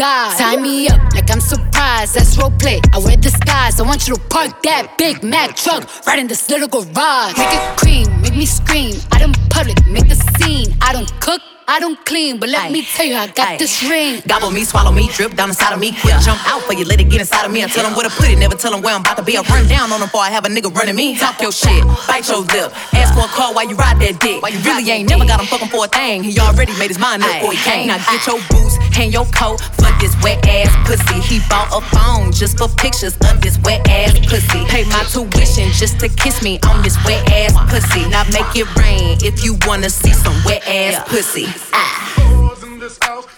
dive. Tie me up like I'm That's roleplay. I wear disguise. I want you to park that Big Mac truck right in this little garage. Make it cream, make me scream. Out in public, make the scene. I don't cook. I don't clean, but let me tell you, I got Ay. this ring. Gobble me, swallow me, drip down inside of me. Quick jump out for you, let it get inside of me. I tell them where to put it, never tell them where I'm about to be. I run down on them before I have a nigga running me. Talk your shit, bite your lip. Ask for a call while you ride that dick. Why you really ain't never got him fucking for a thing. He already made his mind up before he came. Now get your boots, hang your coat fuck this wet ass pussy. He bought a phone just for pictures of this wet ass pussy. Pay my tuition just to kiss me on this wet ass pussy. Now make it rain if you wanna see some wet ass pussy. Ah.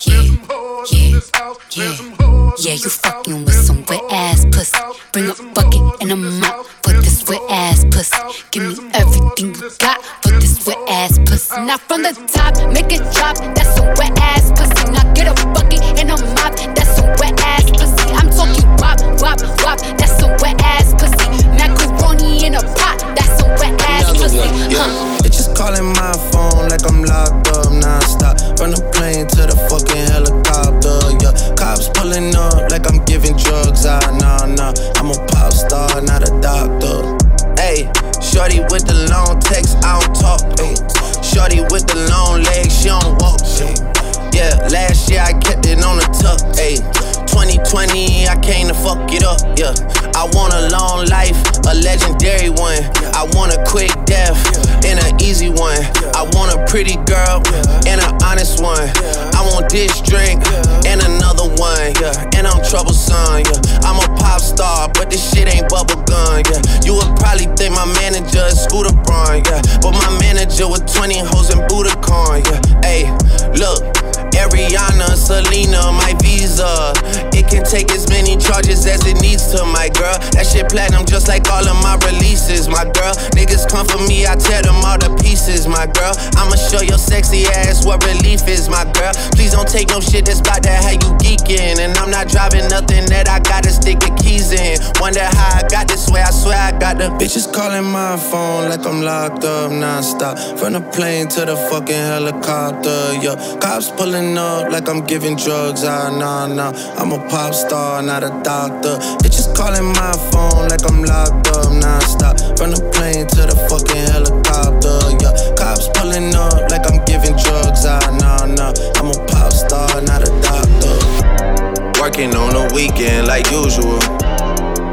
Yeah, yeah, yeah. Yeah, you fucking with some wet ass pussy. Bring a bucket and a mop for this wet ass pussy. Give me everything you got for this wet ass pussy. Now from the top, make it drop. That's some wet ass pussy. Drink and another one. Yeah, and I'm troublesome. Yeah, girl. That shit platinum just like all of my releases, my girl. Niggas come for me, I tear them all to pieces, my girl. I'ma show your sexy ass what relief is, my girl. Please don't take no shit that's about that how you geeking. And I'm not driving nothing that I gotta stick the keys in. Wonder how I got this way, I swear I got the bitches calling my phone like I'm locked up non-stop. From the plane to the fucking helicopter, yeah. Cops pulling up like I'm giving drugs, ah, nah, nah. I'm a pop star, not a doctor. Bitches calling my phone like I'm locked up non-stop. From the plane to the fucking helicopter, yeah. Cops pulling up like I'm giving drugs, ah, nah, nah. I'm a pop star, not a doctor. Working on the weekend like usual.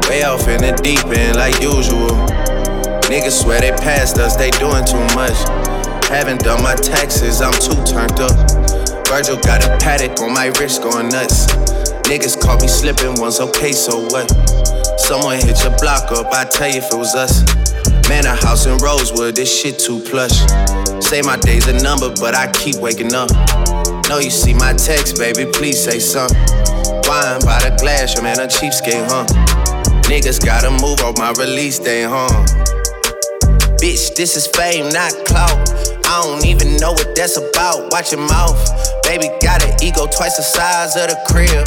Way off in the deep end like usual. Niggas swear they passed us, they doing too much. Haven't done my taxes, I'm too turned up. Virgil got a Patek on my wrist going nuts. Niggas caught me slipping once, okay, so what? Someone hit your block up, I tell you if it was us. Man, a house in Rosewood, this shit too plush. Say my day's a number, but I keep waking up. Know you see my text, baby, please say something. Wine by the glass, your man a cheapskate, huh? Niggas gotta move off my release day, huh? Bitch, this is fame, not clout. I don't even know what that's about. Watch your mouth. Baby got an ego twice the size of the crib.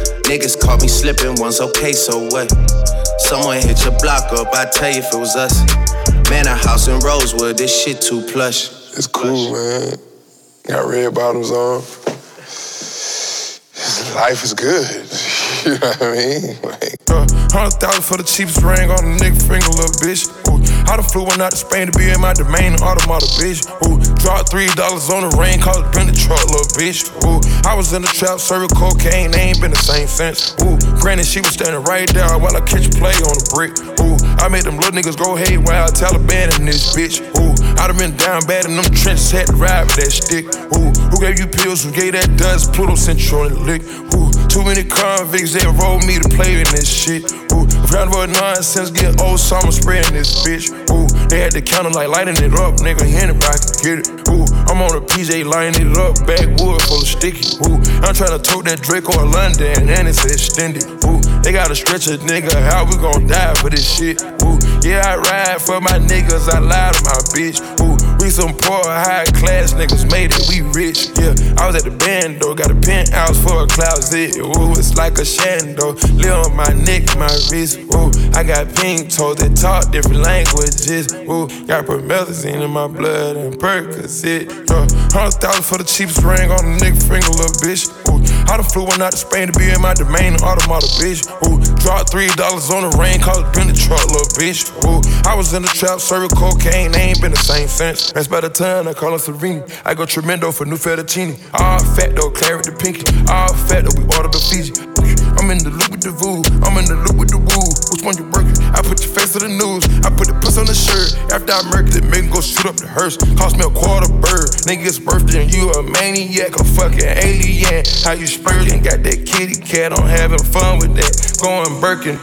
Niggas caught me slipping once, okay, so what? Someone hit your block up, I tell you if it was us. Man, a house in Rosewood, this shit too plush. It's cool, man. Got red bottoms on. Life is good. You know what I mean? Like, Uh, Hundred thousand for the cheapest ring on the nigga finger, little bitch. Ooh, I done flew one out to Spain to be in my domain, automata, bitch. Ooh, dropped three dollars on the rain, called it been the truck, little bitch. Ooh, I was in the trap, serving cocaine, they ain't been the same since. Ooh, granted, she was standing right there while I catch a play on the brick. Ooh, I made them little niggas go haywire, Taliban in this bitch. Ooh, I done been down bad in them trenches, had to ride with that stick. Ooh, who gave you pills? Who gave that dust? Pluto sent you on the lick. Ooh, Too many convicts, that enrolled me to play in this shit. Ooh, round about nonsense, get old summer spreading this bitch. Ooh, they had the counter like lighting it up, nigga. Anybody can get it. Ooh, I'm on a PJ lining it up, backwood full of sticky. Ooh, I'm trying to tote that Draco or London, and it's extended. Ooh, they gotta stretch a nigga, how we gon' die for this shit? Ooh, yeah, I ride for my niggas, I lie to my bitch. Some poor, high class niggas made it, we rich. Yeah, I was at the band though, got a penthouse for a closet. Ooh, it's like a shando. Live on my neck, my wrist. Ooh, I got pink toes that talk different languages. Ooh, got promethazine in my blood and Percocet. Yeah, hundred thousand for the cheapest ring on the nigga finger, little bitch. Ooh, I done flew one out to Spain to be in my domain, automata, bitch. Ooh, dropped three dollars on the rain, cause it been the truck, little bitch. Ooh, I was in the trap, serving cocaine, they ain't been the same since. That's by the time I call her Serene. I go tremendo for new fettuccine. All fat though, claret the pinky. All fat though, we order the Fiji. I'm in the loop with the voo, I'm in the loop with the woo. Which one you working? I put your face to the news. I put the puss on the shirt. After I murdered it, make go shoot up the hearse. Cost me a quarter bird. Nigga's birthday and you a maniac, a fucking alien. How you spurting? Got that kitty cat, I'm having fun with that. Going Birkin.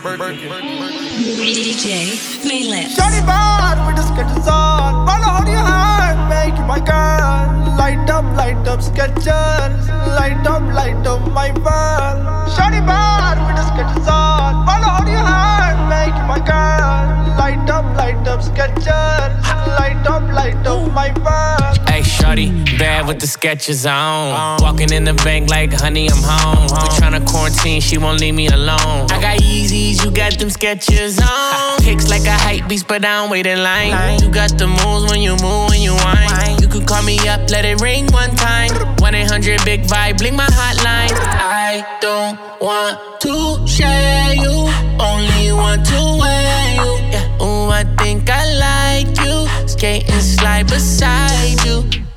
DJ Maylet. Shorty bad with the Skechers on. Wanna hold your hand, make you my girl. Light up, light up Skechers. Light up, light up my world. Shorty bad with the Skechers on. Wanna hold your hand, make you my girl. Light up, light up Skechers. Light up, light up my world. Hey, shorty, bad with the Skechers on. Walking in the bank like, honey, I'm home. We tryna quarantine, she won't leave me alone. I got Yeezys, you got them Skechers on. Kicks like a hype beast, but I don't wait in line. You got the moves when you move, when you whine. You could call me up, let it ring one time. 1 800 Big Vibe, blink my hotline. I don't want to share you, only want to wear you. Yeah, ooh, I think I like you. Skate and slide beside you.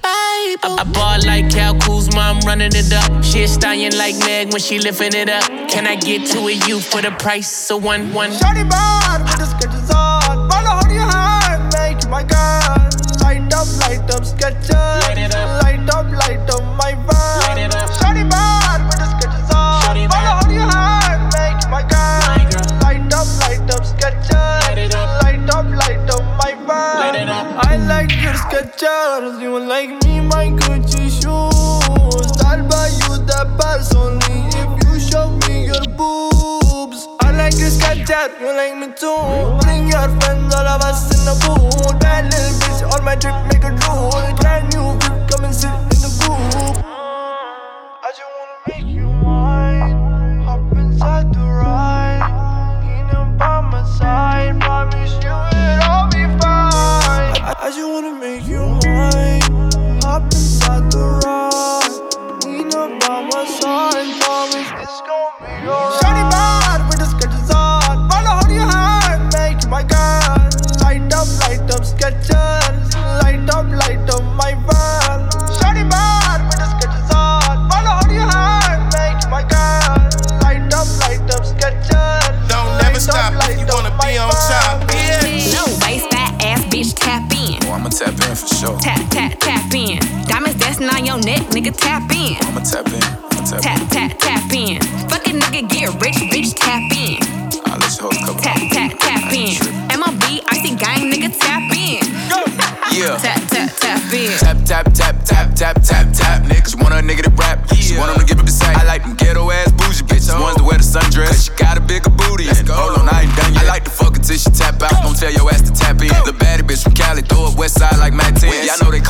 I, I ball like Kyle Kuzma, I'm running it up. She a stallion like Meg when she lifting it up. Can I get two of you for the price of one one? Shorty bad with the Skechers on. Wanna hold your hand, make you my girl. Light up, light up Skechers. Sketches. You like me, my Gucci shoes. I'll buy you the best only if you show me your boobs. I like your Skechers. You like me too. Bring your friends, all of us in the pool. Bad little bitch, all my trip, make a rule. Brand new whip, come and sit just wanna make you mine. Hop inside the ride. Lean up by my side. Promise it's gonna be alright. Shawty bad with the Skechers on. Wanna hold your hand, make you my girl. Light up, light up Skechers. Light up, light up my world. Tap in for sure. Tap, tap, tap in. Diamonds dancing on your neck, nigga, tap in. I'ma tap in. I'ma tap, Tap, tap, tap in. Fuck a nigga, get rich, bitch, tap in. I'll let your host cover. Tap, tap, tap in. MLB, RC gang, nigga, tap in. Yeah. Tap, tap, tap in. Tap, tap, tap, tap, tap, tap, tap, niggas. Want a nigga to rap. She want him to give up the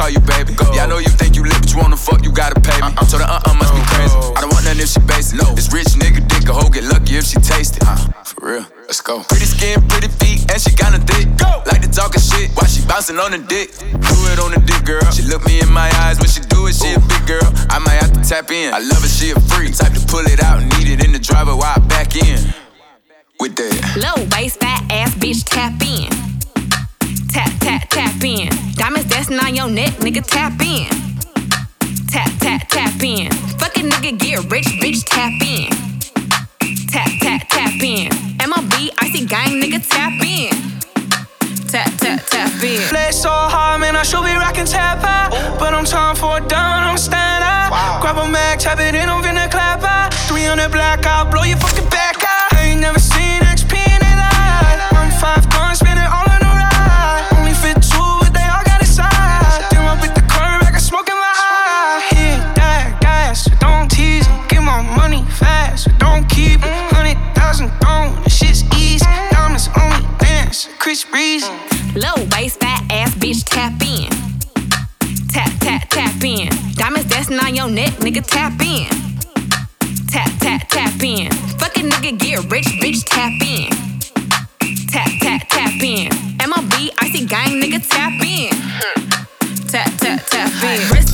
call you baby. Yeah, I know you think you lit, but you wanna fuck, you gotta pay me. I'm so the uh uh must be crazy. I don't want nothing if she basic. This rich nigga dick a hoe get lucky if she taste it. Uh, for real, let's go. Pretty skin, pretty feet, and she kinda thick. Go. Like to talking shit while she bouncing on the dick. Do it on the dick, girl. She look me in my eyes when she do it. She a big girl. I might have to tap in. I love it, she a freak. Type to pull it out need it in the driver while I back in. With that. Low waist, fat ass bitch, tap in. Tap, tap, tap in. Diamonds dancing on your neck, nigga, tap in. Tap, tap, tap in. Fucking nigga, get rich, bitch, tap in. Tap, tap, tap in. MLB, icy gang, nigga, tap in. Tap, tap, tap in. Play so hard, man, I should be rocking tap out. But I'm time for a down, I'm stand out. Wow. Grab a mag, tap it in, I'm finna clap out. 300 black, I'll blow your fucking back in. Diamonds dancing on your neck, nigga, tap in. Tap, tap, tap in. Fucking nigga, get rich, bitch, tap in. Tap, tap, tap in. MLB, icy gang, nigga, tap in. Tap, tap, tap in.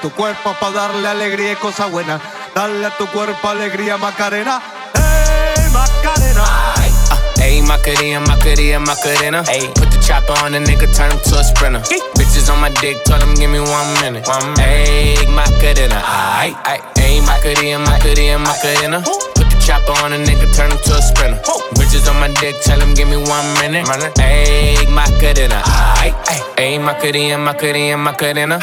Tu cuerpo para darle alegría y cosa buena. Dale a tu cuerpo alegría Macarena. ¡Hey Macarena! Ayy, Macarena, Macarena, Macarena. Ayy, put the chopper on the nigga, turn him to a sprinter. Bitches on my dick, told him give me one minute. One Ayy, Macarena. Ayy, ayy, ayy, Macarena, Macarena, Macarena. Put the chopper on a nigga, turn him to a sprinter. Bitches on my dick, tell him give me one minute. Ayy, Macarena. Ayy, ayy, ayy, Macarena, Macarena, Macarena.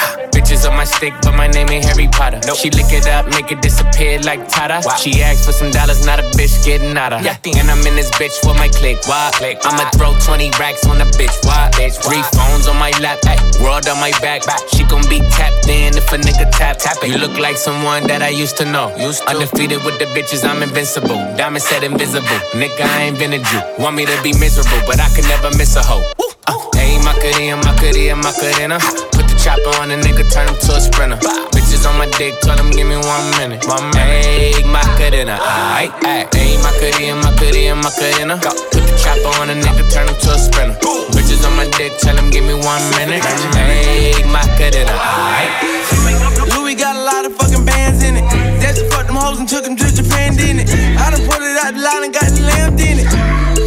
Bitches on my stick, but my name ain't Harry Potter. She lick it up, make it disappear like Tata. She asked for some dollars, not a bitch getting out of. And I'm in this bitch with my click. Why? click. I'ma throw 20 racks on a bitch. Why? bitch? Three phones on my lap, ay, world on my back. She gon' be tapped in if a nigga tap. tap it. You look like someone that I used to know. Undefeated with the bitches, I'm invincible. Diamond said invisible. Nigga, I ain't been a Jew. Want me to be miserable, but I can never miss a hoe. Uh, Ayy, Macarena, Macarena, Macarena. Put the chopper on a nigga, turn him to a sprinter. Bitches on my dick, tell him give me one minute. One minute. Ayy, Macarena, aight, aight. Ayy, Macarena, Macarena, Macarena. Put the chopper on a nigga, turn him to a sprinter. Bitches on my dick, tell him give me one minute. Ayy, Macarena, aight. Louis got a lot of fucking bands in it. That's fucked them hoes and took them to Japan, didn't it? I done put it out the line and got the lamp in it.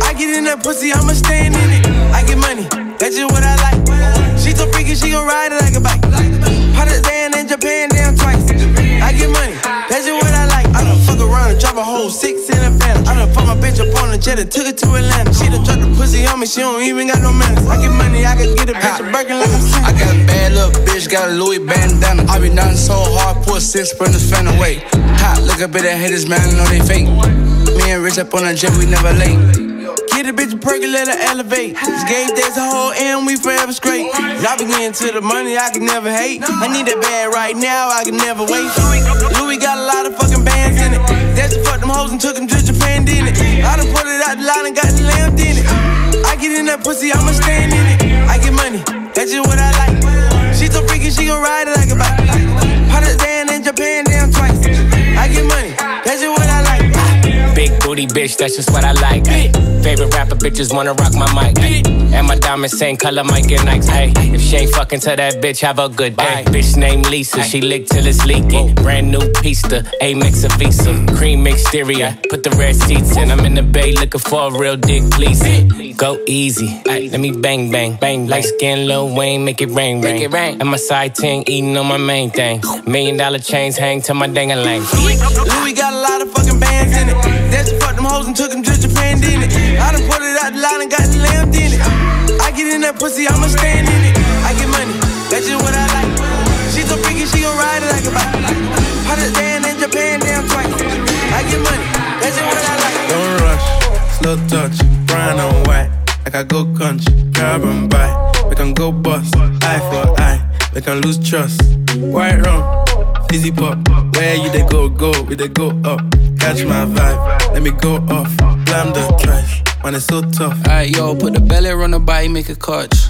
I get in that pussy, I'ma stand in it. I get money, that's just what I like. She so freaky, she gon' ride it like a whole six in a van. I done fuck my bitch up on a jet and took it to Atlanta. She done dropped the pussy on me, she don't even got no manners. I get money, I can get a bitch a Birkin like I'm I got a bad little bitch, got a Louis bandana. I be nothing so hard, put six sprinters fan away. Hot, look up at the haters, man, I know they fake. Me and Rich up on a jet, we never late. Get a bitch a perky, let her elevate. This game days a whole and we forever straight. Y'all be getting to the money, I can never hate. I need that bag right now, I can never wait. Louis got a lot of fucking bands in it. That's fucked them hoes and took them to Japan, didn't it? I done put it out the line and got the lamp in it. I get in that pussy, I'ma stand in it. I get money, that's just what I like. She so freaky, she gon' ride it like a bike. Pakistan and Japan, Big booty bitch, that's just what I like. Ay. Favorite rapper bitches wanna rock my mic. Ay. And my diamonds same color, Mike and Nikes. Hey, if she ain't fucking to that bitch, have a good day. Bitch named Lisa, she lick till it's leaking. Brand new pista, Amex a Visa, cream exterior. Put the red seats in. I'm in the bay looking for a real dick, please. Go easy, let me bang bang bang. Like skin, Lil Wayne, make it rain rain. And my side ting eating on my main thing. Million dollar chains hang to my dang a lang. Louis got a lot of fucking bands in it. That's hoes and took them to Japan, didn't it? I done put it out the line and got the lamp in it. I get in that pussy, I'ma stand in it. I get money, that's just what I like. She so freaky, she gon' ride it like a bike. Pakistan and Japan, damn twice. I get money, that's just what I like. Don't rush, slow touch, brown and white. Like I go country, grab and. We can go bust, eye for eye. We can lose trust. White rum, fizzy pop. Where you they go, go, we they go up. Catch my vibe, let me go off. Blam the trash, man, it's so tough. Alright, yo, put the belly on the body, make a catch.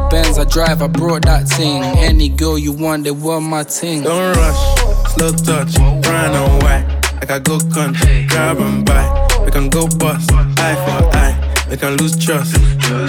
Benz I drive, I brought that thing. Any girl you want, they want my ting. Don't rush, slow touch, brown and white. I go country, grab and buy. We can go bust, eye for eye. We can lose trust.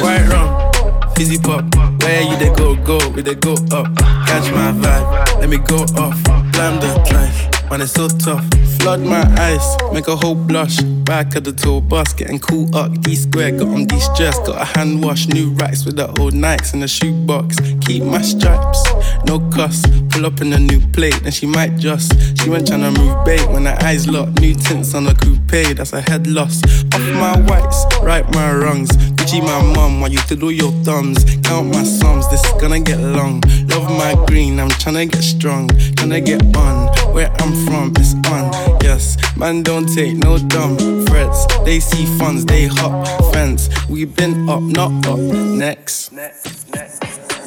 White rum, fizzy pop. Where you they go, go, we they go up. Catch my vibe, let me go off. Blam the drive, man, it's so tough. Flood my eyes, make a whole blush. Back of the tour bus, getting cool up. D square, got on de-stress. Got a hand wash, new racks with the old Nikes in the shoebox. Keep my stripes, no cuss. Pull up in a new plate, and she might just. She went tryna move bait when her eyes locked. New tints on a coupe, that's a head loss. Off my whites, right my wrongs. Gucci my mum, while you twiddle your thumbs. Count my sums, this is gonna get long. Love my green, I'm tryna get strong. Tryna get on, where I'm from, it's on. Yes, man, don't take no dumb threats. They see funds, they hop fence. We been up, not up. Next.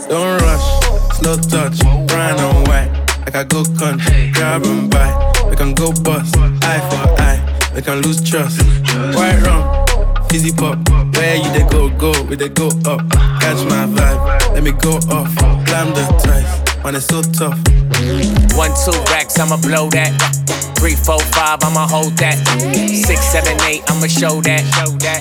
Don't rush, slow touch, brown and white. Like I go country, grab and buy. We can go bust, eye for eye. We can lose trust. White rum, fizzy pop. Where you they go, go, we they go up. Catch my vibe, let me go off. Climb the ties, man, it's so tough. One, two racks, I'ma blow that. Three, four, five, I'ma hold that. Six, seven, eight, I'ma show that.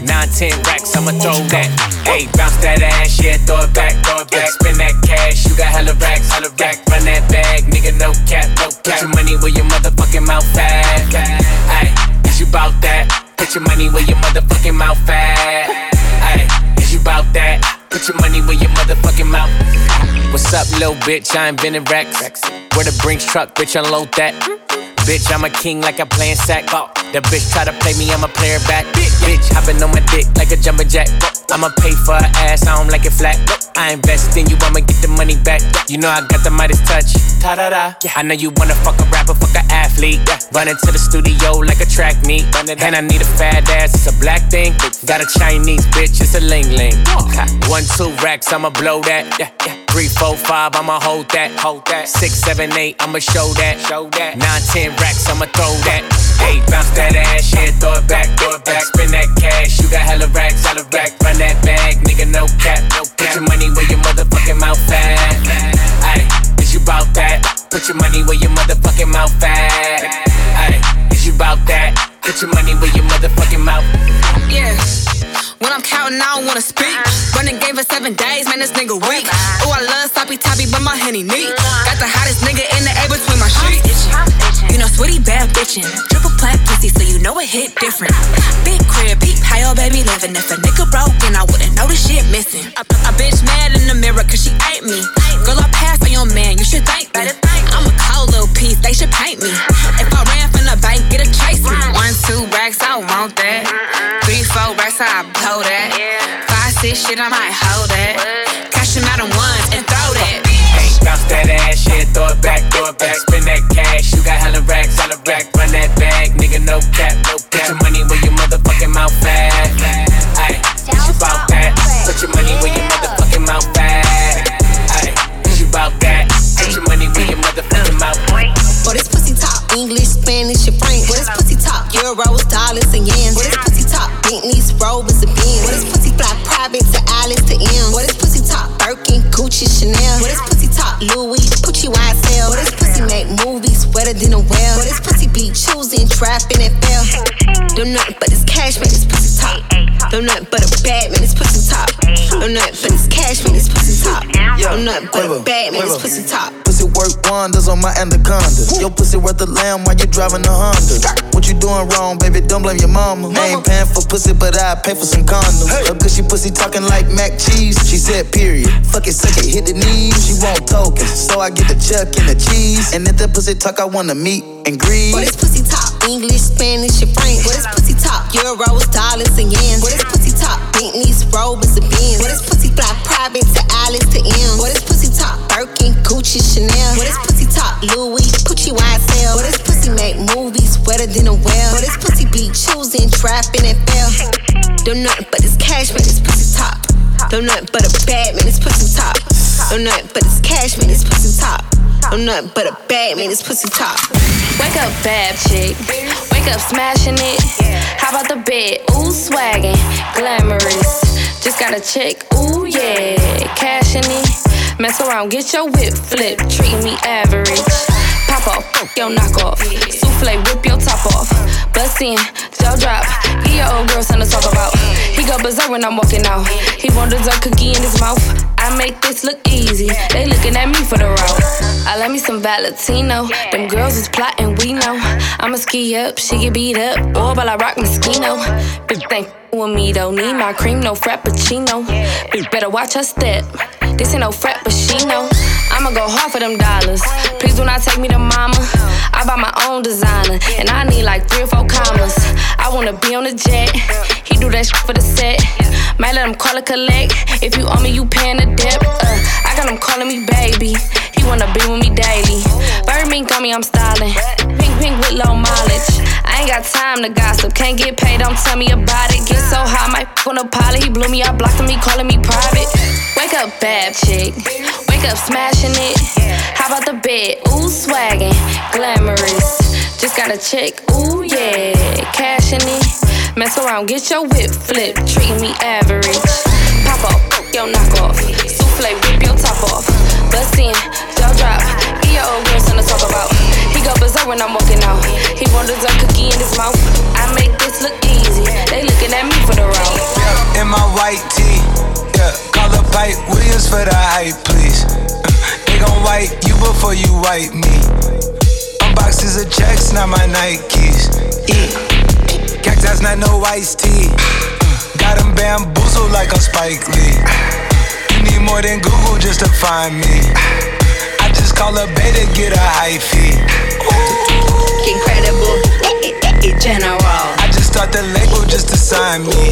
Nine, ten racks, I'ma throw that. Hey, bounce that ass, yeah, throw it back, throw it back. Spin that cash, you got hella racks, hella rack. Run that bag, nigga, no cap, no cap. Put your money where your motherfucking mouth at. Ay, is you bout that? Put your money where your motherfucking mouth at. Ay, is you bout that? Put your money where your motherfucking mouth. What's up, little bitch? I invented racks. Where the Brinks truck, bitch, unload that. Bitch, I'm a king like I'm playing sack. Uh, the bitch try to play me, I'ma play her back. Bitch, hopping on my dick like a jumper jack. Uh, I'ma pay for her ass, I don't like it flat. Uh, I invest in you, I'ma get the money back. You know I got the Midas touch. Ta da da. I know you wanna fuck a rapper, fuck a athlete. Run into the studio like a track meet. And I need a fat ass, it's a black thing. Got a Chinese bitch, it's a ling ling. One, two racks, I'ma blow that. Three, four, five, I'ma hold that. Hold that. Six, seven, eight, I'ma show that. Show that. Nine, ten racks, I'ma throw that. Hey, bounce that ass, yeah, throw it back, throw it back. Spin that cash, you got hella racks, hella rack. Run that bag, nigga, no cap, no cap. Put your money where your motherfucking mouth at. Ay, is you bout that? Put your money where your motherfucking mouth at. Ay, is you bout that? Put your money where your motherfucking mouth. Yeah. When I'm I don't wanna speak. Running game for seven days, man, this nigga weak. Oh, I love sloppy toppy, but my henny neat. Got the hottest nigga in the air between my sheets. You know, sweaty bad bitchin'. Triple plat pussy, so you know it hit different. Big crib, peep, how your baby living. If a nigga broke, then I wouldn't know the shit missing. A, a bitch mad in the mirror, cause she ain't me. Girl, I passed on your man, you should thank me. I'm a cold little piece, they should paint me. If I ran from the bank, get a chase me. One, two racks, I want that. Three, four racks, I blow that. Six, shit, I might hold that. Cash them out in ones and throw that. Hey, bounce that ass, yeah, throw it back, throw it back. Spin that cash, you got hella racks, hella rack. Run that bag, nigga, no cap, no Gucci, Chanel. Boy, this pussy talk Louis, Gucci, YSL. Boy, this pussy make movies wetter than a whale. Boy, this pussy be choosing, trapping, and fail. Don't nothing but this cash, make this pussy talk. Don't nothing but a bad Do nothing but this cash, man, this pussy top. Do nothing but a bad man, this pussy top. Pussy work wonders on my anaconda. Your pussy worth a lamb while you driving a Honda. What you doing wrong, baby? Don't blame your mama. I ain't paying for pussy, but I pay for some condoms. Her cause she pussy talking like mac cheese. She said period. Fuck it, suck it, hit the knees. She want tokens, so I get the chuck and the cheese. And if that pussy talk, I wanna meet and greet. Boy, this pussy talk English, Spanish, and French. Boy, this pussy talk Euros, dollars, and yens. Pussy talk Bentleys, Rovers, and Benz. Boy, this pussy fly private to Alice to M. Boy, this pussy talk Birkin, Gucci, Chanel. Boy, this pussy talk Louis, Gucci, YSL. Boy, this pussy make movies wetter than a whale. Boy, this pussy be choosing, trapping, and fail. Do nothing but this cash, man, this pussy top. Do nothing but a bad man, this pussy top. Do nothing but this cash, man, this pussy top. Do nothing but a bad man, this pussy top. Wake up, bad chick. Wake up, smashing it. How about the bed? Ooh, swaggin', glamorous. Just got a check. Ooh, yeah, cashing it. Mess around, get your whip flip. Treat me average. Pop off, yo, knock off. Souffle, whip your top off. Bust in, jaw drop. He your old girl, something to talk about. He go berserk when I'm walking out. He want dessert cookie in his mouth. I make this look easy. They looking at me for the route. I like me some Valentino. Them girls is plotting, we know. I'ma ski up, she get beat up. Oh, or while I rock Moschino. Bitch, think with me though. Need my cream, no frappuccino. Bitch, better watch her step. This ain't no frappuccino. I'ma go hard for them dollars. Please do not take me to mama. I buy my own designer, and I need like three or four commas. I wanna be on the jet. He do that shit for the set. Might let him call it collect. If you owe me, you paying the debt. Uh, I got him calling me baby. He wanna be with me daily. Bird mink on me, I'm styling. Pink, pink with low mileage. I ain't got time to gossip. Can't get paid, don't tell me about it. Get so high, my want a pilot, he blew me, I blocked him, he calling me private. Wake up, bad chick. Wake up, smashing it. How about the bed? Ooh, swaggin', glamorous. Just got a check, ooh, yeah, cashing it. Mess around, get your whip flip, treating me average. Pop off, yo, knock off. Souffle, rip your top off. Bust in, jaw drop. Get your old girl something to talk about. He go berserk when I'm walking out. He want dessert cookie in his mouth. I make this look easy. They looking at me for the road. Yeah, in my white tee. Yeah, call up Hype Williams for the hype, please. They gon' wipe you before you wipe me. Of checks, not my Nikes. Yeah. Cactus, not no iced tea. Uh, got them bamboozled like I'm Spike Lee. You need more than Google just to find me. I just call a beta, get a high fee. Incredible, general. I just start the label just to sign me.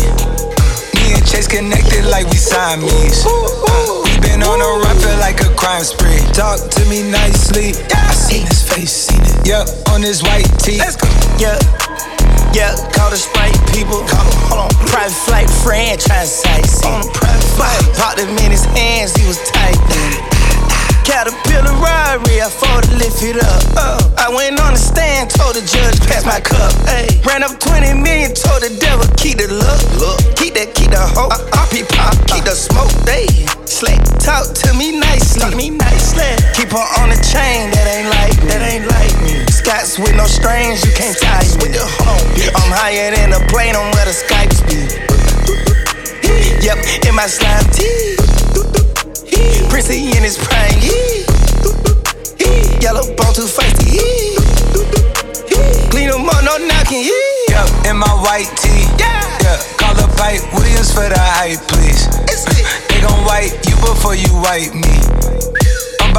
Me and Chase connected like we Siamese. Uh, we been on a run, feel like a crime spree. Talk to me nicely. I seen his face, seen it. Yup, on his white tee. Let's go. Yeah. Yeah, call the Sprite people. Call them, hold on. Private flight franchise sites. On a private flight. Popped him in his hands, he was tight. Caterpillar robbery, I fought to lift it up. Uh, I went on the stand, told the judge, pass my cup. Ay. Ran up 20 million, told the devil, keep the look. look. Keep that, keep the hope. Uh, uh, pop, keep the smoke. They slack. Talk to me nicely. Talk me nicely. Keep her on the chain, that ain't like, that ain't like me. Scots with no strings, you can't tie me. With the home, I'm higher than a plane on where the Skypes be. Yep, in my slime tee. Prissy in his prime, yeah. Yellow bone too feisty, yeah. Clean them up, no knocking, yeah. Yep, in my white tee. Yeah. yeah. Call up Hype Williams for the hype, please. they gon' wipe you before you wipe me.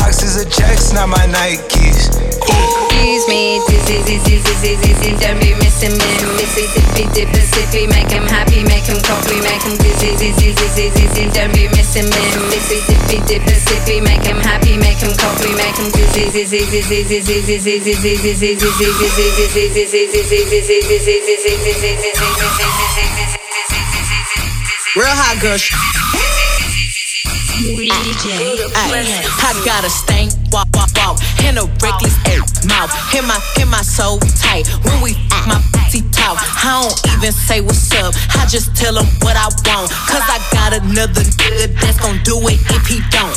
Unboxes of checks, not my Nikes. Excuse me, dizzy, dizzy, dizzy, dizzy, don't be missing me. Mississippi, dip Pacific, make him happy, make him coffee, make him dizzy, dizzy, dizzy, dizzy, don't be missing me. Mississippi, dip Pacific, make him happy, make him coffee, make him dizzy, dizzy, dizzy, dizzy, dizzy, dizzy, dizzy, dizzy, dizzy, dizzy, dizzy, dizzy, Real hot girl. I got a stank, walk, walk, a reckless ass mouth. Hit my, hit my soul tight. When we f- my pussy talk, I don't even say what's up. I just tell him what I want. Cause I got another nigga that's gon' do it if he don't.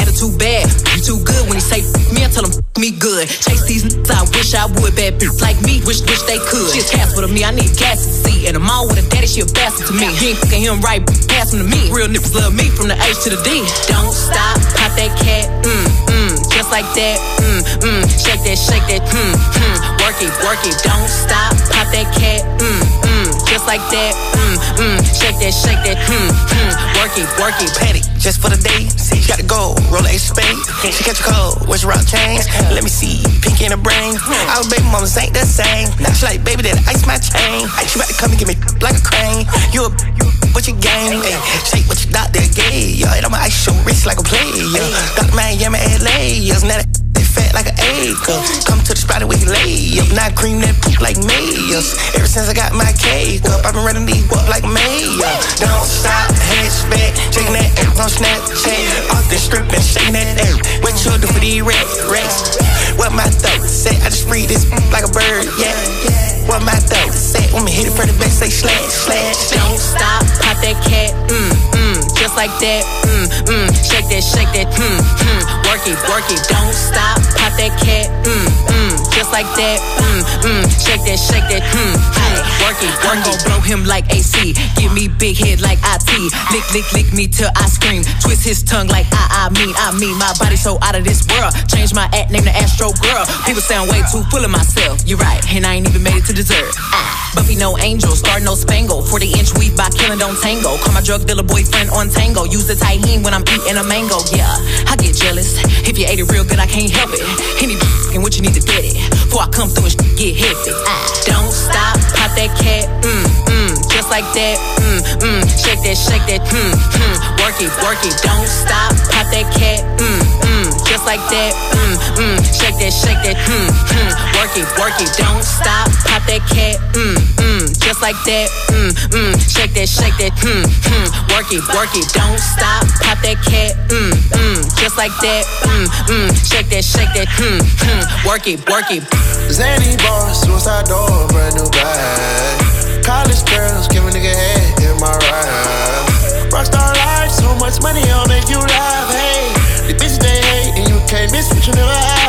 Attitude bad, you too good when he say me, I tell him me good. Chase these niggas, I wish I would. Bad bitch like me, wish, wish they could. She a task with me, I need gas to see. And I'm all with a daddy, she a bastard to me. He ain't fucking him right, pass him to me. Real niggas love me from the H to the D. Don't stop, pop that cat, mm, just like that, mm, mm, shake that, shake that, mm, mm, work it, work it, don't stop, pop that cat, mm, mm, just like that, mm, mm, shake that, shake that, mm, mm, work it, work it, Petty, just for the day, see, she got to go, roll a spade, she catch a cold, where's rock chains, let me see, pink in the brain, our baby mamas ain't the same, now she like, baby, that ice my chain, I she about to come and give me like a crane, you a, you what you game, ay, shake what your doctor gave, yo, and I'ma ice your wrist like a player, Dr. Miami, LA, yes, now that fat like an acre. Come to the spot we can lay up. Not cream that poop like mayors. Ever since I got my cake up, I've been running these up like mayor. Don't stop, hatchback, shaking that ass on Snapchat. Off the strip and shaking that ass. What you do for these rats, rats? What my throat say? I just free this like a bird, yeah. What my throat say? When me hit it for the back, say slash, slash. Don't stop, pop that cat, mm, mm, just like that, mm, mm, shake that, shake that, mm, mm, work it, work it, don't stop, pop that cat, mm, mm, just like that, mm, mm, shake that, shake that, mm, mm, work it, work it, blow him like AC, give me big head like IT, lick, lick, lick me till I scream, twist his tongue like I, I mean, I mean, my body so out of this world, change my act, name to Astro Girl, people sound way too full of myself, you're right, and I ain't even made it to dessert, ah, Buffy no angel, star no spangle, 40 inch weave by killing don't tango, call my drug dealer boyfriend on tango, use the tahine when I'm eating a mango, yeah, I get jealous, if you ate it real good, I can't help it, any and what you need to get it, before I come through and get ah, don't stop, pop that cat, mm, mm, just like that, mm, mm. Shake that, shake that, mm, mm. Work it, work it, don't stop. Pop that cat, mm, mm. Just like that, mm, mm. Shake that, shake that, mm, mm. Work it, work it, don't stop. Pop that cat, mm, mm. Just like that, mm, mm. Shake that, shake that, mm, mm. Work it, work it, don't stop. Pop that cat, mm, mm. Just like that, mm, mm. Shake that, shake that, mm, mm. Work it, work it. Zany boss, suicide door, brand new bag. College girls, give a nigga head in my ride. Rockstar life, so much money, I'll make you laugh. Hey, the bitches they miss what you never had.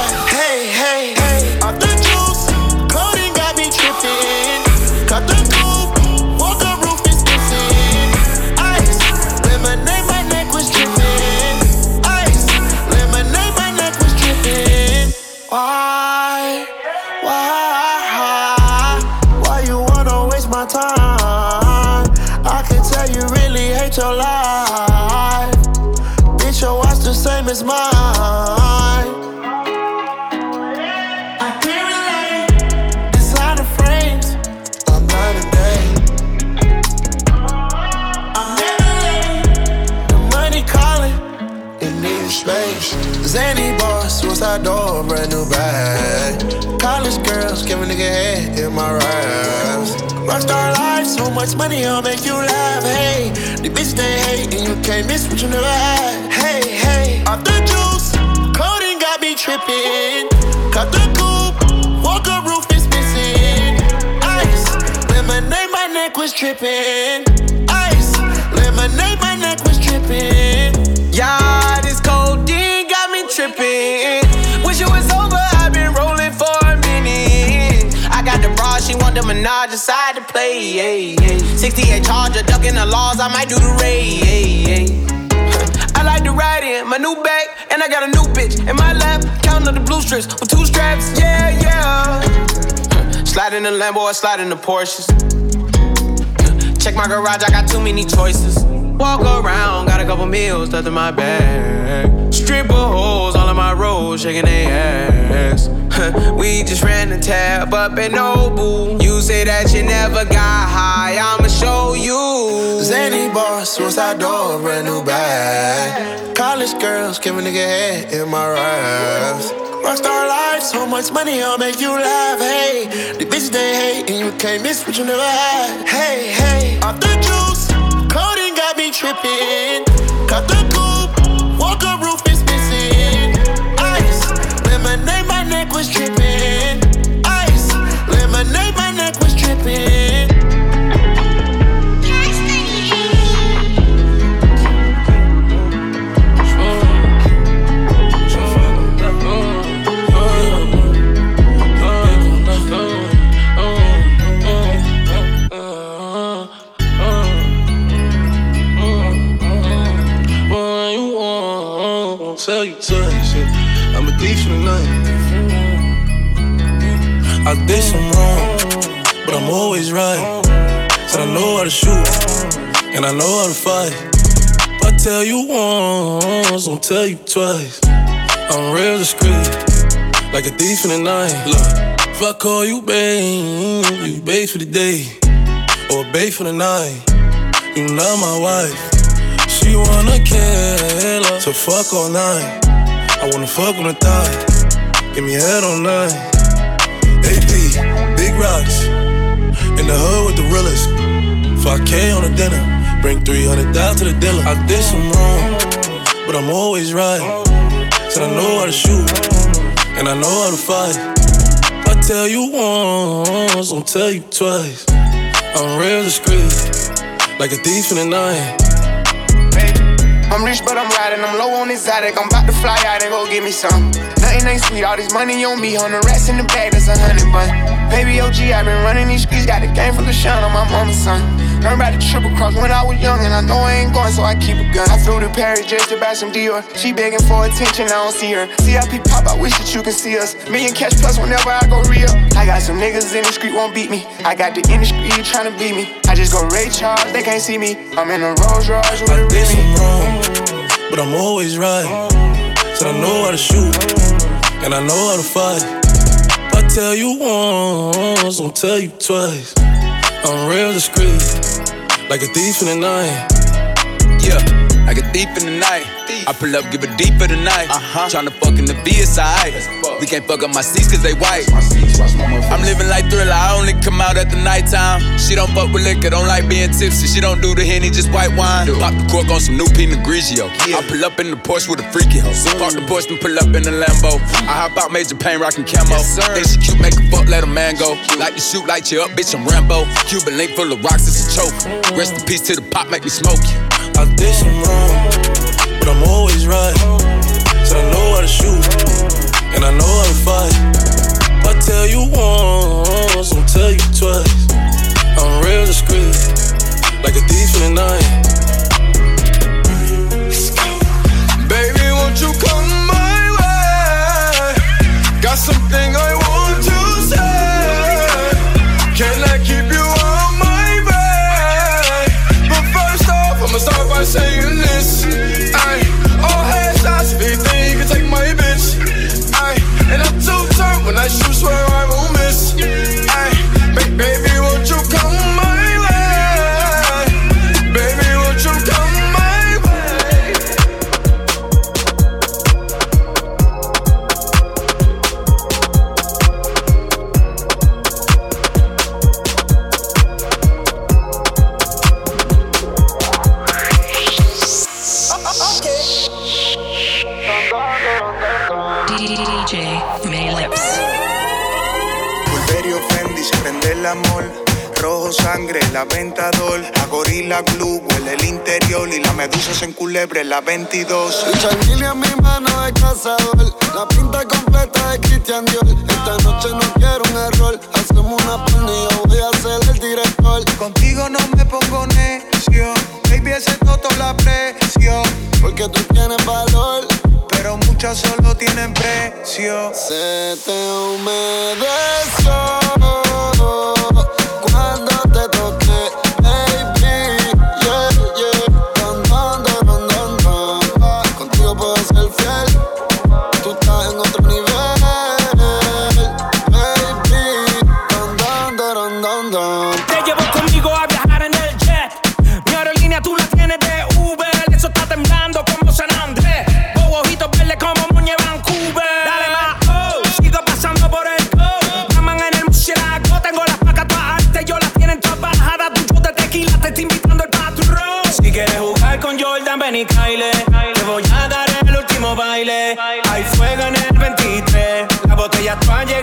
Girls, give a nigga head in my raps. Rockstar life, so much money, I'll make you laugh. Hey, the bitch they hate, and you can't miss what you never had. Hey, hey, off the juice, coding got me tripping. Cut the coupe, walker roof is missing. Ice, lemonade, my neck was tripping. Ice, lemonade, my neck was tripping. Yeah, she want the menage aside to play. Yeah, yeah. 68 Charger, ducking the laws, I might do the raid. Yeah. I like to ride in my new bag, and I got a new bitch in my lap. Counting up the blue strips with two straps. Yeah, yeah. Slide in the Lambo or slide in the Porsches. Check my garage, I got too many choices. Walk around, got a couple meals stuffed in my bag. Stripper holes all in my road, shaking their ass. we just ran the tab up at Nobu. You say that you never got high, I'ma show you. Zany boss, suicide door, brand new bag. College girls, give a nigga head in my raps. Rockstar life, so much money, I'll make you laugh. Hey, the bitches they hate, and you can't miss what you never had. Hey, hey, off the juice, coding got me tripping. Tell you to shit. I'm a thief for the night. I did some wrong, but I'm always right. Said I know how to shoot, and I know how to fight. If I tell you once, don't tell you twice. I'm real discreet, like a thief in the night. Look, if I call you babe, you babe for the day, or babe for the night. You not my wife. She wanna kill her, so fuck all night. I wanna fuck on the thigh, give me head all night. AP, big rocks, in the hood with the realest. 5K on the dinner, bring 300 down to the dealer. I did some wrong, but I'm always right. Said I know how to shoot, and I know how to fight. I tell you once, don't tell you twice. I'm real discreet, like a thief in the night. I'm rich, but I'm riding. I'm low on exotic. I'm about to fly out and go get me some. Nothing ain't sweet. All this money on me. On the rats in the bag, that's a hundred bun. Baby OG, i been running these streets. Got the game from the shine on my mama's son. Learned about the triple cross when I was young, and I know I ain't going, so I keep a gun. I flew to Paris just to buy some Dior. She begging for attention, I don't see her. CIP pop, I wish that you can see us. Million cash plus whenever I go real. I got some niggas in the street won't beat me. I got the industry trying to beat me. I just go Ray Charles, they can't see me. I'm in a Rolls Royce with a Remy. But I'm always right. Said I know how to shoot, and I know how to fight. If I tell you once, don't tell you twice. I'm real discreet, like a thief in the night. Yeah, like a thief in the night. I pull up, give it deep for the night. Uh-huh. Tryna fuck in the VSI. We can't fuck up my seats cause they white. I'm living like thriller, I only come out at the nighttime. She don't fuck with liquor, don't like being tipsy. She don't do the henny, just white wine. Pop the cork on some new Pinot Grigio. I pull up in the Porsche with a freaky hoe. Park the Porsche and pull up in the Lambo. I hop out major pain, rockin' camo. Then she cute, make a fuck, let a man go. Like to shoot, light you up, bitch, I'm Rambo. Cuban link full of rocks, it's a choke. Rest in peace to the pop, make me smoke you. I did some wrong, I'm always right. Said I know how to shoot, and I know how to fight. If I tell you once, I'll tell you twice. I'm real discreet, like a thief in the night. Baby, won't you come my way? Got something I A gorila glue, huele el interior. Y la medusa se enculebre, la 22. El changuile a mi mano de cazador. La pinta completa de Christian Dior. Esta noche no quiero un error. Hacemos una yo voy a ser el director. Contigo no me pongo necio. Baby, ese toto la presión. Porque tú tienes valor. Pero muchas solo tienen precio. Se te humedeció Ya tú has.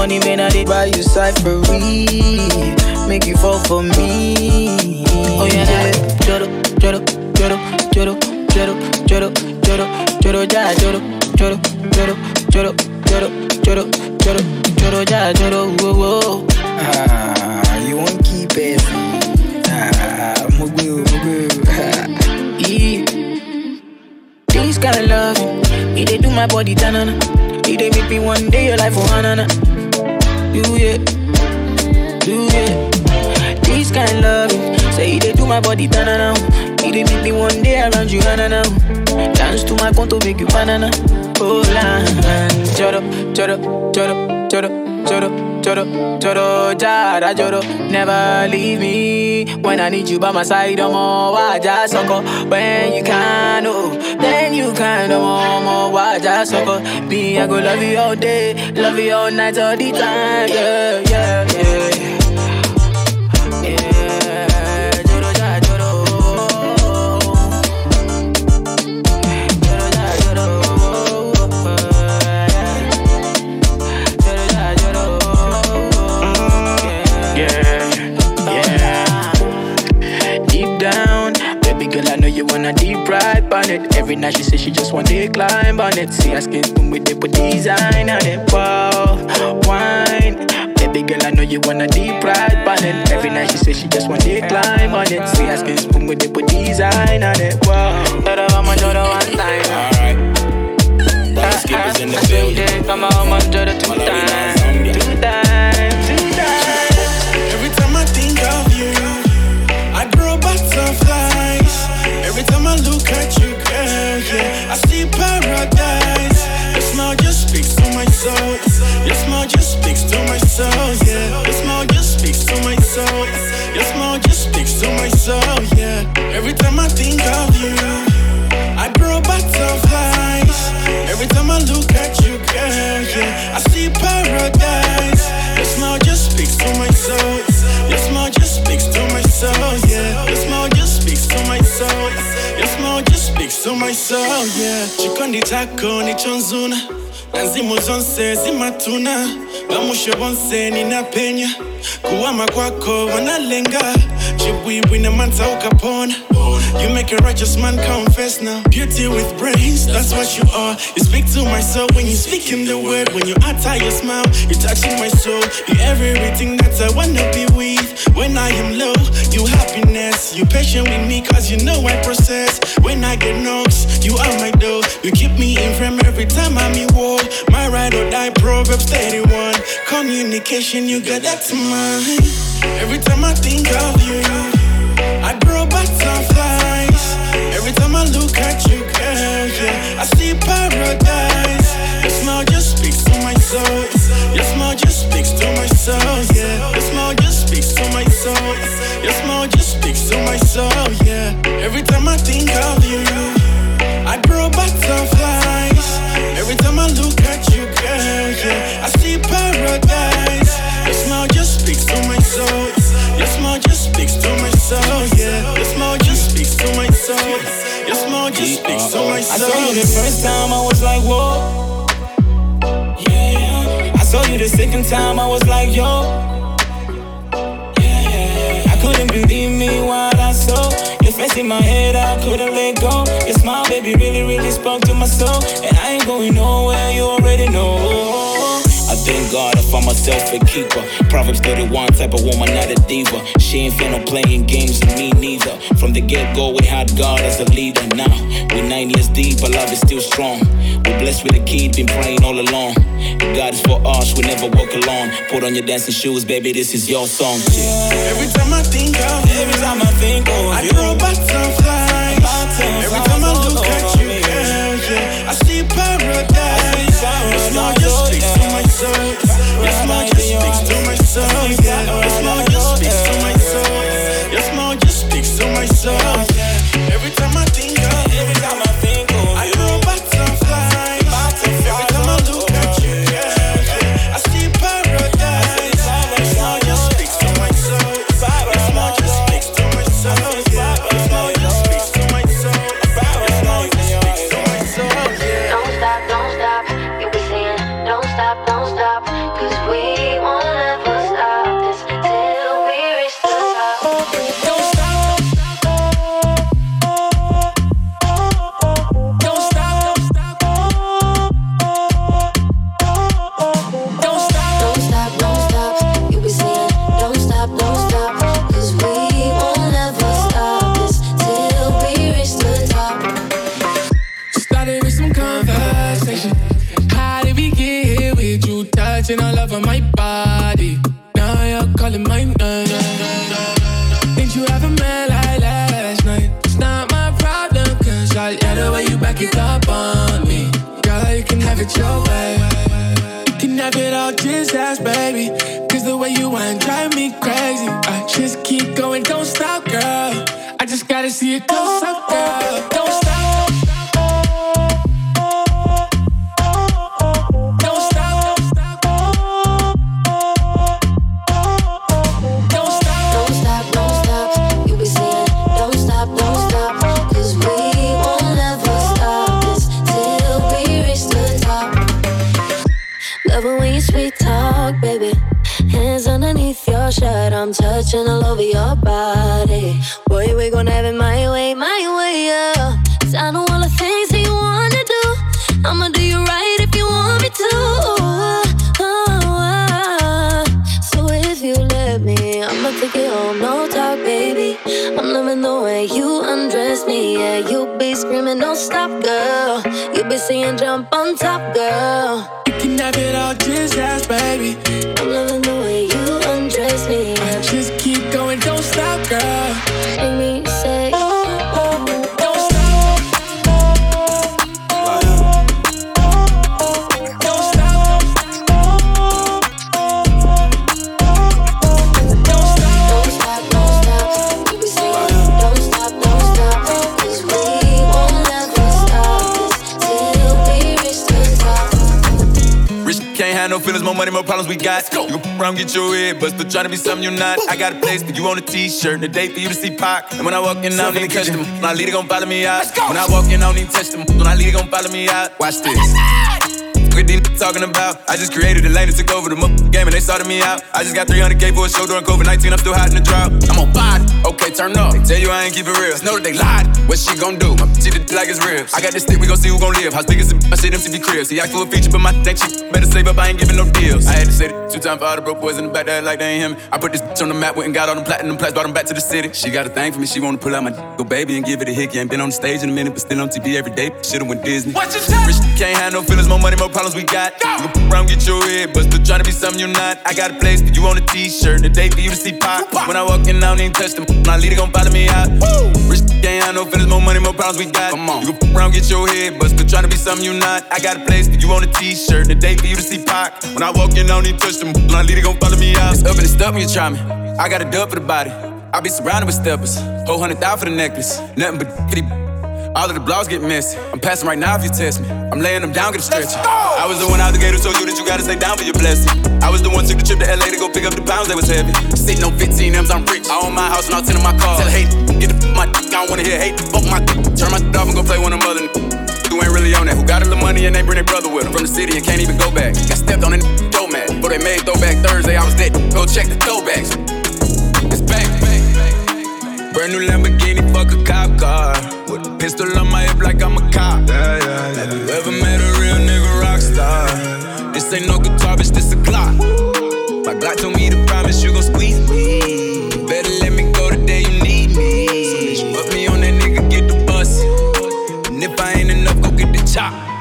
Wake up in the morning, man, I dey buy you cyphery, make you fall for me. Oh yeah, joro, joro, joro, joro, joro, joro, joro, joro, ja, joro, joro, joro, joro, joro, joro, joro, joro, ja, joro, whoa whoa. Ah, you won't keep it. Ah, mugu, mugu. Yeah. This kind of love, it dey do my body tanana. It dey make me one day your life for hanana. Do it, do it. This kind of love, say it dey do my body tanana. It dey make me one day around you hanana. Dance to my conto make you banana. Oh la, choro, choro, choro, choro. Choro, choro, choro, jara, choro. Never leave me when I need you by my side. I'm all waja soko. When you can, oh, then you can, oh, I'm all waja soko. Me, I go love you all day, love you all night, all the time. Yeah, yeah. Yeah, I know you wanna deep ride on it. Every night she says she just want to climb on it. See, I skin spoon with it, put design on it. Wow, wine. Baby girl, I know you wanna deep ride on it. Every night she says she just want to climb on it. See, I skin spoon with it, put design on it. Wow, Shoulda, I'ma one time. Alright. Body skippers in the building. Come on, I'ma shoulda two times, two times, two times. Every time I think of you, I grow butterflies. Every time I look at you, girl, yeah, I see paradise. Your smile just speaks to my soul. Your smile just speaks to my soul, yeah. Your smile just speaks to my soul. Your smile just speaks to my soul, yeah. Every time I think of you, I grow butterflies. Every time I look at you, girl, yeah, I see paradise. Your smile just speaks to my soul. just speak to myself yeah. Chikondi chako ni chonzuna na nzimu zonse zimatuna. Bamusho bonse ninapenya Kuwama kwako wanalenga Chibwibwi na manta ukapona You make a righteous man confess now. Beauty with brains, that's what you are. You speak to my soul when you speak in the word. When you utter your smile, you touching my soul. You're everything that I wanna be with. When I am low, you happiness. You patient with me cause you know I process. When I get knocks, you are my door. You keep me in frame every time I'm in war. My ride or die, Proverbs 31 Communication, you got that to Every time I think of you I grow butterflies. Every time I look at you, girl, yeah I see paradise. Your smile just speaks to my soul. Your smile just speaks to my soul, yeah. Your smile just speaks to my soul. Your smile just speaks to my soul, yeah. Every time I think of you I grow butterflies. Every time I look at you, girl, yeah soul, yeah Your smile just speaks to my soul Your smile just speaks to my soul. I saw you the first time, I was like, whoa. Yeah. I saw you the second time, I was like, yo. Yeah. I couldn't believe me what I saw. Your face in my head, I couldn't let go. Your smile, baby, really, really spoke to my soul. And I ain't going nowhere, you already know. Thank God I found myself a keeper. Proverbs 31 type of woman, not a diva. She ain't fan of playing games and me neither. From the get go, we had God as a leader. Now we're nine years deep, our love is still strong. We're blessed with a kid, been praying all along. If God is for us, we never walk alone. Put on your dancing shoes, baby, this is your song. Yeah. Every time I think of you, Every time I think of I you, grow butterflies Every time I look at you, girl, yeah I see paradise Your smile just desert your shirt, I'm touching all over your body. Boy, we gon' have it my way, my way, yeah. 'Cause I know all the things that you wanna do. I'ma do you right if you want me to. Oh, oh. So if you let me, I'ma take it home, no talk, baby. I'm loving the way you undress me, yeah. You be screaming, don't stop, girl. You be saying, jump on top, girl. You can have it all, just ask, baby. I'm loving problems we got. You go around, get your head, but still trying to be something you're not. I got a place for you on a t-shirt, and a date for you to see Pac. And when I walk in, I don't even catch them. When I lead, they gon' follow me out. When I walk in, I don't even touch them. When I lead, they gon' follow me out. Watch this. What these talking about? I just created a lane and took over the motherfucking game and they started me out. I just got 300k for a show during COVID 19. I'm still hot in the drought. I'm on body. Okay, turn up. They tell you I ain't keep it real. Just know that they lied. What she gon' do? My bitch did like it's real. I got this stick, we gon' see who gon' live. How big is it? My shit MTV crib. See, I for a feature, but my think she better save up. I ain't giving no deals. I had to say it two times for all the broke boys in the back that like they ain't him. I put this bitch on the map, went and got all them platinum plaques, brought them back to the city. She got a thing for me, she wanna pull out my go baby and give it a hickey. Ain't been on the stage in a minute, but still on TV every day. Should've went Disney. What's your time? Rich can't have no feelings, more money, more problems we got. You can around, get your head, but still trying to be something you're not. I got a place for you on a t-shirt, a day for you to see pop. When I walk in, I don't even touch them. My leader gon' follow me out. Rich can't have no feelings, more money, more problems we got. Come on. You can around, get your head, but still trying to be something you're not. I got a place for you on a t-shirt, a day for you to see pop. When I walk in, I don't even touch them. My leader gon' follow me out. It's up and it's stuff when you try me. I got a dub for the body. I be surrounded with steppers. Whole hundred thousand for the necklace. Nothing but. All of the blogs get messy. I'm passing right now if you test me. I'm laying them down, get a stretch. I was the one out the gate who told you that you gotta stay down for your blessing. I was the one took the trip to LA to go pick up the pounds that was heavy. Sitting on 15 M's, I'm rich. I own my house and all 10 of my cars. Tell hate, get the f- my dick. I don't wanna hear hate. Fuck my dick. Turn my dick off and go play one of them other who ain't really on that. Who got a little money and they bring their brother with them. From the city and can't even go back. Got stepped on and go mad. But they made throwback Thursday, I was dead. Go check the throwbacks. Brand new Lamborghini, fuck a cop car. With a pistol on my hip like I'm a cop. Yeah, yeah, Have you ever met a real nigga rock star? This ain't no guitar, bitch, this a Glock. My Glock told me to promise you gon'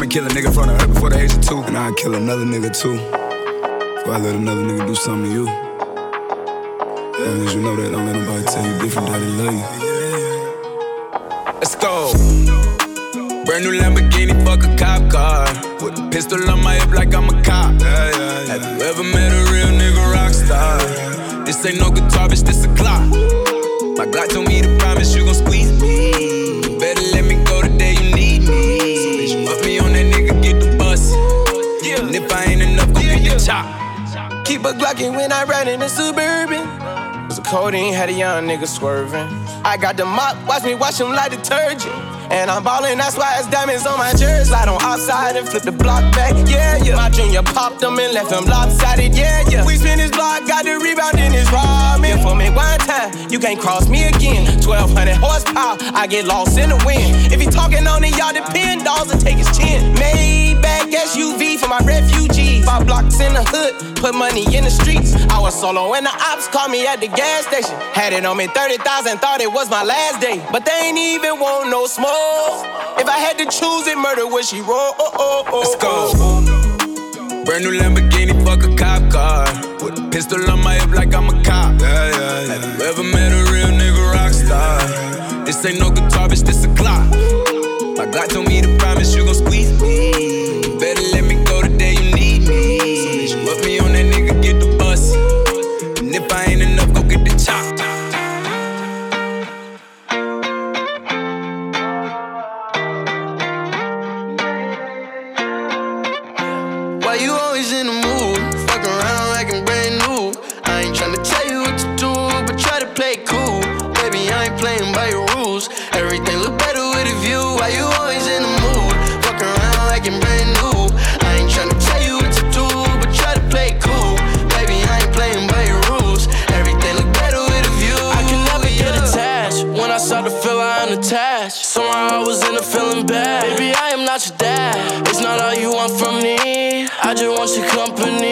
me kill a nigga in front of her before the age of two. And I'd kill another nigga too. Before I let another nigga do something to you. Long as you know that, don't let nobody tell you different that they love you. Let's go. Brand new Lamborghini, fuck a cop car. With a pistol on my hip like I'm a cop. Have you ever met a real nigga rock star? This ain't no guitar, bitch, this a Glock. My Glock told me to promise you gon' squeeze me. Better let me chop. Keep a Glockin' when I ride in the Suburban. Was a codeine, had a young nigga swerving. I got the mop, watch me wash him like detergent. And I'm ballin', that's why it's diamonds on my jersey. Slide on outside and flip the block back, yeah, yeah. My junior popped them and left them lopsided, yeah, yeah. We spin his block, got the rebound in his ramen. For me one time, you can't cross me again. 1200 horsepower, I get lost in the wind. If he talking on it, y'all depend, dolls and take his chin. Maybach SUV for my refugees. Five blocks in the hood, put money in the streets. I was solo and the ops called me at the gas station. Had it on me 30,000, thought it was my last day. But they ain't even want no smoke. If I had to choose it, murder would she roll? Oh, oh, oh, Let's go. Brand new Lamborghini, fuck a cop car. With a pistol on my hip like I'm a cop. Yeah, yeah, yeah. Have you ever met a real nigga rock star? This ain't no guitar, bitch, this a Glock. My God told me to not your dad. It's not all you want from me. I just want your company.